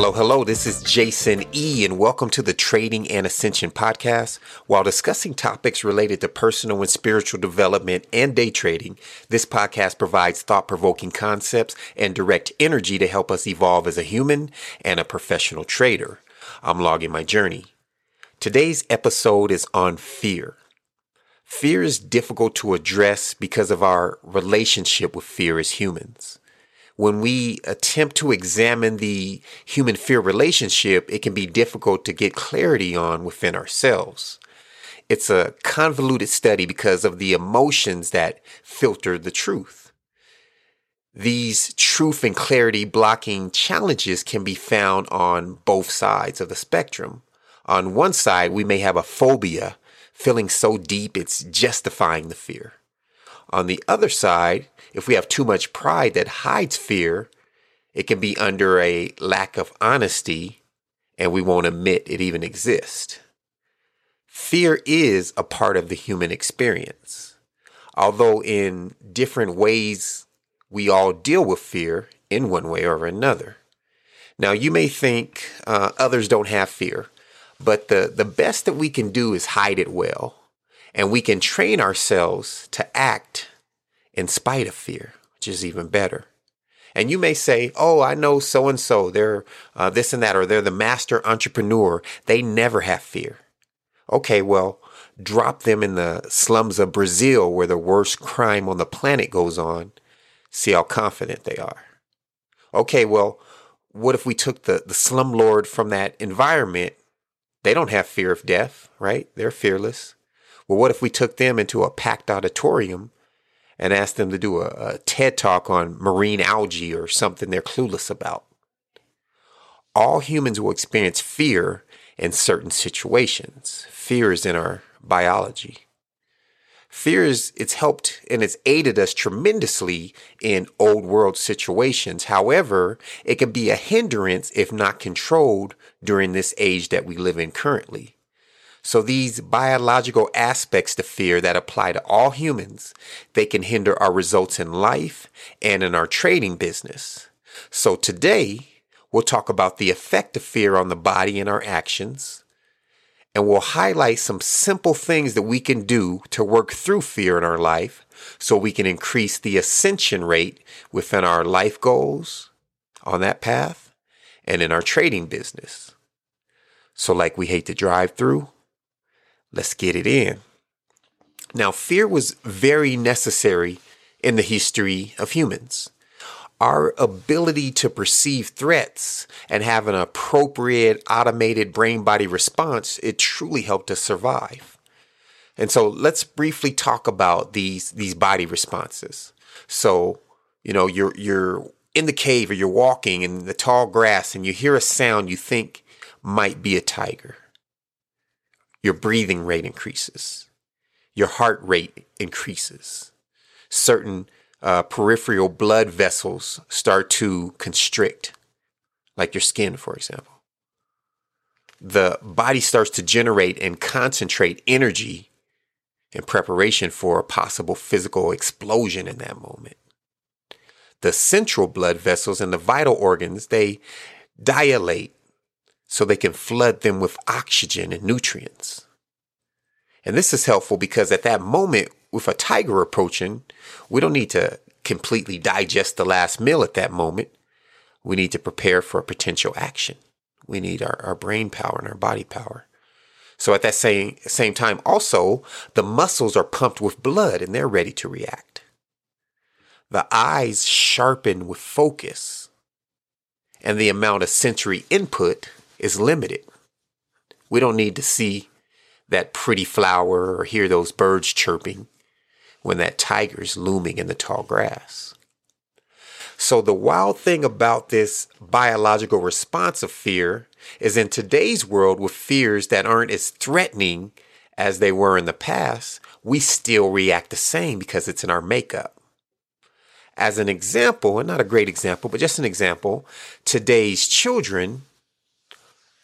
Hello, hello. This is Jason E, and welcome to the Trading and Ascension podcast. While discussing topics related to personal and spiritual development and day trading, this podcast provides thought provoking concepts and direct energy to help us evolve as a human and a professional trader. I'm logging my journey. Today's episode is on fear. Fear is difficult to address because of our relationship with fear as humans when we attempt to examine the human fear relationship, it can be difficult to get clarity on within ourselves. It's a convoluted study because of the emotions that filter the truth. These truth and clarity blocking challenges can be found on both sides of the spectrum. On one side, we may have a phobia, feeling so deep it's justifying the fear. On the other side, if we have too much pride that hides fear, it can be under a lack of honesty and we won't admit it even exists. Fear is a part of the human experience. Although in different ways we all deal with fear in one way or another. Now you may think uh, others don't have fear, but the, the best that we can do is hide it well. And we can train ourselves to act in spite of fear, which is even better. And you may say, Oh, I know so and so. They're uh, this and that, or they're the master entrepreneur. They never have fear. Okay, well, drop them in the slums of Brazil where the worst crime on the planet goes on. See how confident they are. Okay, well, what if we took the, the slumlord from that environment? They don't have fear of death, right? They're fearless. Well, what if we took them into a packed auditorium and asked them to do a, a TED talk on marine algae or something they're clueless about. All humans will experience fear in certain situations. Fear is in our biology. Fear is, it's helped and it's aided us tremendously in old world situations. However, it can be a hindrance if not controlled during this age that we live in currently. So these biological aspects to fear that apply to all humans, they can hinder our results in life and in our trading business. So today, we'll talk about the effect of fear on the body and our actions. And we'll highlight some simple things that we can do to work through fear in our life so we can increase the ascension rate within our life goals on that path and in our trading business. So like we hate to drive through, Let's get it in. Now, fear was very necessary in the history of humans. Our ability to perceive threats and have an appropriate automated brain body response, it truly helped us survive. And so let's briefly talk about these, these body responses. So, you know, you're, you're in the cave or you're walking in the tall grass and you hear a sound you think might be a tiger your breathing rate increases, your heart rate increases, certain uh, peripheral blood vessels start to constrict, like your skin, for example. The body starts to generate and concentrate energy in preparation for a possible physical explosion in that moment. The central blood vessels and the vital organs, they dilate so they can flood them with oxygen and nutrients. And this is helpful because at that moment, with a tiger approaching, we don't need to completely digest the last meal at that moment. We need to prepare for a potential action. We need our, our brain power and our body power. So at that same, same time, also, the muscles are pumped with blood and they're ready to react. The eyes sharpen with focus and the amount of sensory input is limited. We don't need to see that pretty flower or hear those birds chirping when that tiger's looming in the tall grass. So, the wild thing about this biological response of fear is in today's world, with fears that aren't as threatening as they were in the past, we still react the same because it's in our makeup. As an example, and not a great example, but just an example, today's children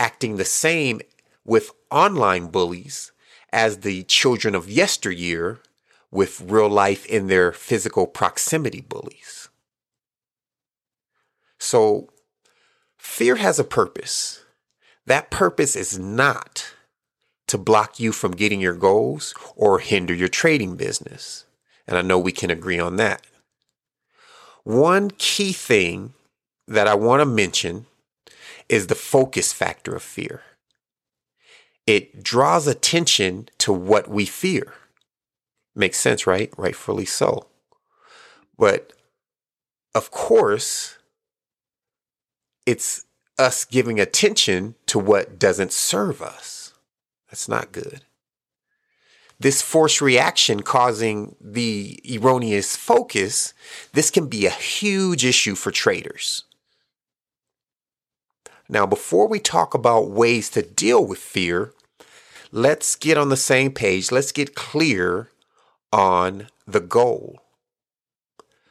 acting the same with online bullies as the children of yesteryear with real life in their physical proximity bullies. So, Fear has a purpose. That purpose is not to block you from getting your goals or hinder your trading business. And I know we can agree on that. One key thing that I want to mention is the focus factor of fear. It draws attention to what we fear. Makes sense, right? Rightfully so. But of course, it's us giving attention to what doesn't serve us. That's not good. This forced reaction causing the erroneous focus, this can be a huge issue for traders. Now, before we talk about ways to deal with fear, let's get on the same page. Let's get clear on the goal.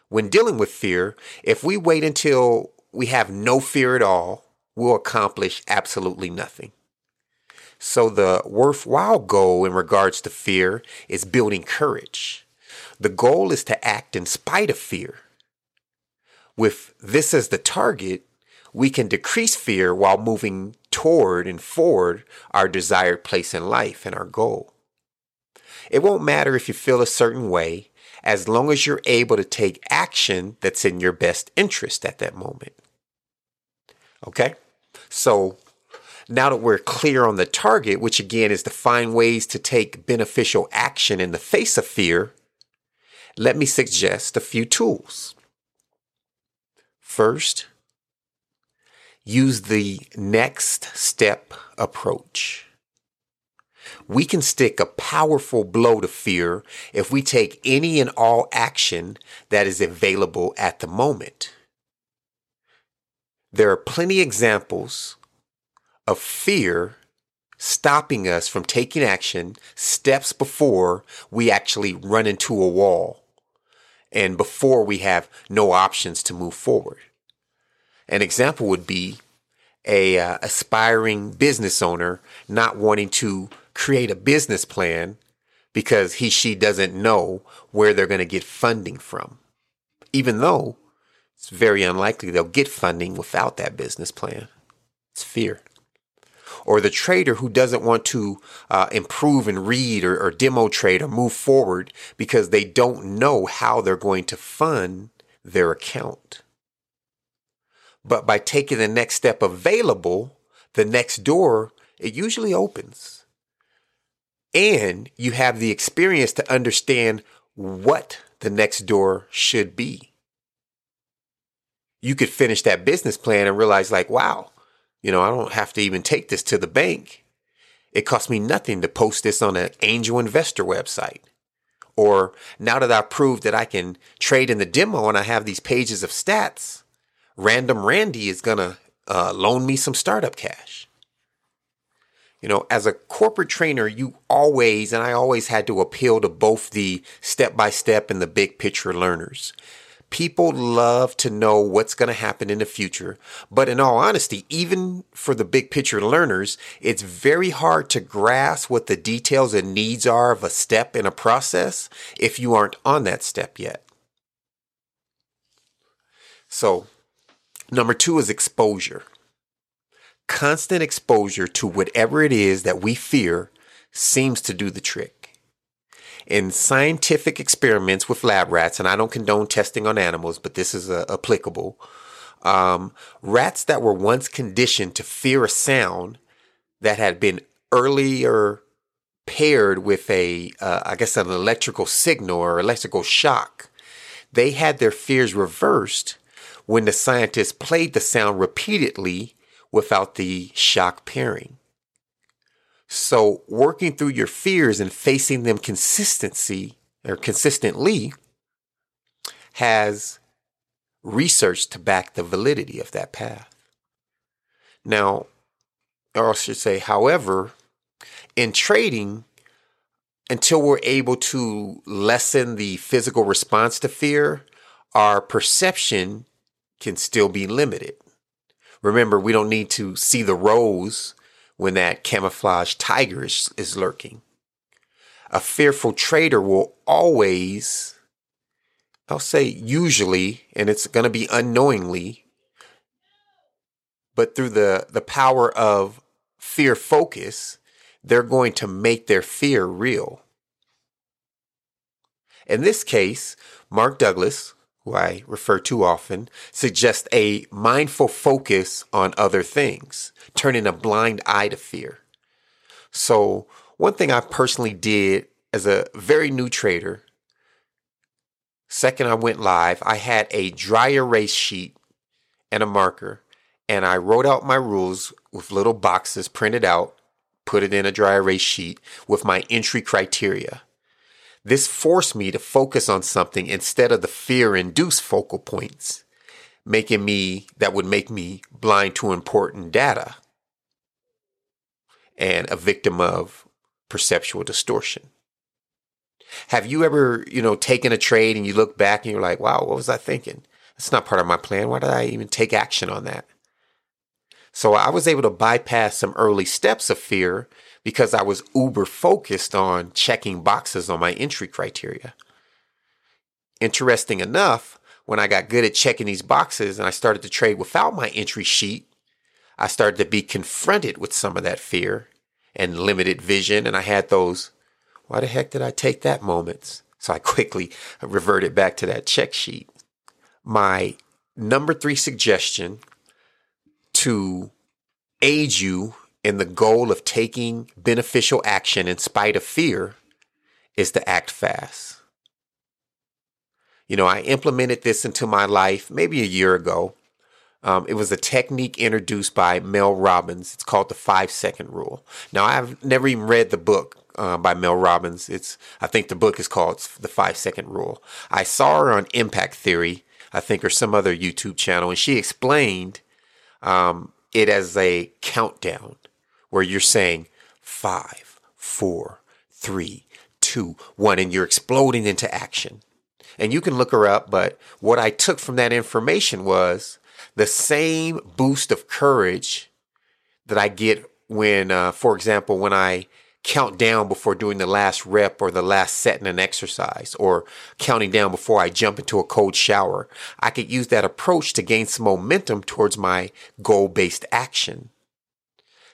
When dealing with fear, if we wait until we have no fear at all, we'll accomplish absolutely nothing. So, the worthwhile goal in regards to fear is building courage. The goal is to act in spite of fear. With this as the target, we can decrease fear while moving toward and forward our desired place in life and our goal. It won't matter if you feel a certain way as long as you're able to take action that's in your best interest at that moment. Okay? So now that we're clear on the target, which again is to find ways to take beneficial action in the face of fear, let me suggest a few tools. First, use the next step approach. We can stick a powerful blow to fear if we take any and all action that is available at the moment. There are plenty examples of fear stopping us from taking action steps before we actually run into a wall and before we have no options to move forward. An example would be a uh, aspiring business owner not wanting to create a business plan because he she doesn't know where they're going to get funding from. Even though it's very unlikely they'll get funding without that business plan. It's fear. Or the trader who doesn't want to uh, improve and read or, or demo trade or move forward because they don't know how they're going to fund their account. But by taking the next step available, the next door, it usually opens. And you have the experience to understand what the next door should be. You could finish that business plan and realize, like, wow, you know, I don't have to even take this to the bank. It costs me nothing to post this on an angel investor website. Or now that I've proved that I can trade in the demo and I have these pages of stats, Random Randy is going to uh, loan me some startup cash. You know, as a corporate trainer, you always, and I always had to appeal to both the step by step and the big picture learners. People love to know what's going to happen in the future. But in all honesty, even for the big picture learners, it's very hard to grasp what the details and needs are of a step in a process if you aren't on that step yet. So, number two is exposure. Constant exposure to whatever it is that we fear seems to do the trick in scientific experiments with lab rats, and I don't condone testing on animals, but this is uh, applicable. Um, rats that were once conditioned to fear a sound that had been earlier paired with a, uh, I guess, an electrical signal or electrical shock, they had their fears reversed when the scientists played the sound repeatedly without the shock pairing. So working through your fears and facing them consistency or consistently has research to back the validity of that path. Now, or I should say, however, in trading, until we're able to lessen the physical response to fear, our perception can still be limited. Remember, we don't need to see the rose when that camouflage tiger is, is lurking. A fearful trader will always, I'll say usually, and it's going to be unknowingly, but through the, the power of fear focus, they're going to make their fear real. In this case, Mark Douglas, who I refer to often, suggests a mindful focus on other things, turning a blind eye to fear. So, one thing I personally did as a very new trader, second I went live, I had a dry erase sheet and a marker, and I wrote out my rules with little boxes printed out, put it in a dry erase sheet with my entry criteria. This forced me to focus on something instead of the fear induced focal points, making me, that would make me blind to important data and a victim of perceptual distortion. Have you ever, you know, taken a trade and you look back and you're like, wow, what was I thinking? That's not part of my plan. Why did I even take action on that? So I was able to bypass some early steps of fear because I was uber focused on checking boxes on my entry criteria. Interesting enough, when I got good at checking these boxes and I started to trade without my entry sheet, I started to be confronted with some of that fear and limited vision. And I had those, why the heck did I take that moments? So I quickly reverted back to that check sheet. My number three suggestion to aid you in the goal of taking beneficial action in spite of fear is to act fast. You know, I implemented this into my life maybe a year ago. Um, it was a technique introduced by Mel Robbins. It's called the five second rule. Now, I've never even read the book uh, by Mel Robbins. It's I think the book is called the five second rule. I saw her on Impact Theory, I think, or some other YouTube channel, and she explained um, it as a countdown where you're saying five, four, three, two, one, and you're exploding into action. And you can look her up, but what I took from that information was the same boost of courage that I get when, uh, for example, when I count down before doing the last rep or the last set in an exercise or counting down before I jump into a cold shower. I could use that approach to gain some momentum towards my goal based action.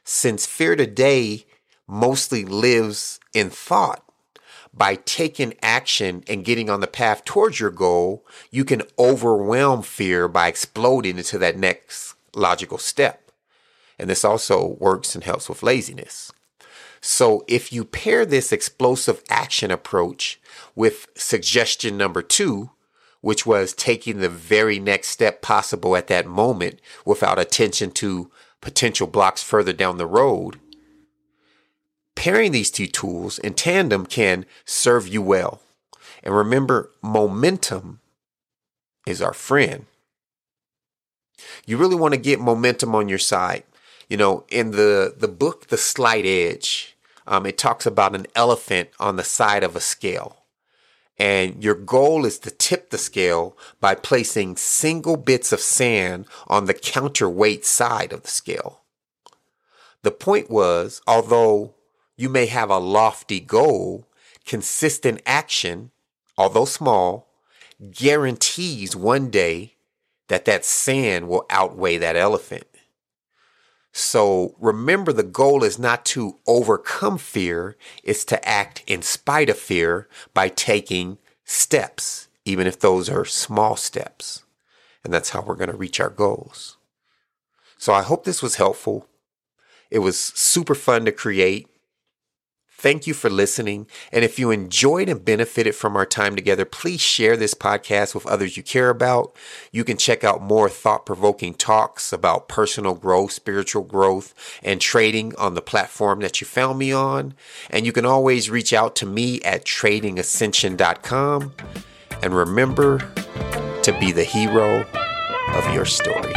Since fear today mostly lives in thought, by taking action and getting on the path towards your goal, you can overwhelm fear by exploding into that next logical step. And this also works and helps with laziness. So if you pair this explosive action approach with suggestion number two, which was taking the very next step possible at that moment without attention to potential blocks further down the road, pairing these two tools in tandem can serve you well. And remember, momentum is our friend. You really want to get momentum on your side. You know, in the, the book, The Slight Edge, um, it talks about an elephant on the side of a scale. And your goal is to tip the scale by placing single bits of sand on the counterweight side of the scale. The point was, although you may have a lofty goal, consistent action, although small, guarantees one day that that sand will outweigh that elephant. So remember, the goal is not to overcome fear, it's to act in spite of fear by taking steps, even if those are small steps. And that's how we're going to reach our goals. So I hope this was helpful. It was super fun to create. Thank you for listening. And if you enjoyed and benefited from our time together, please share this podcast with others you care about. You can check out more thought provoking talks about personal growth, spiritual growth, and trading on the platform that you found me on. And you can always reach out to me at tradingascension.com. And remember to be the hero of your story.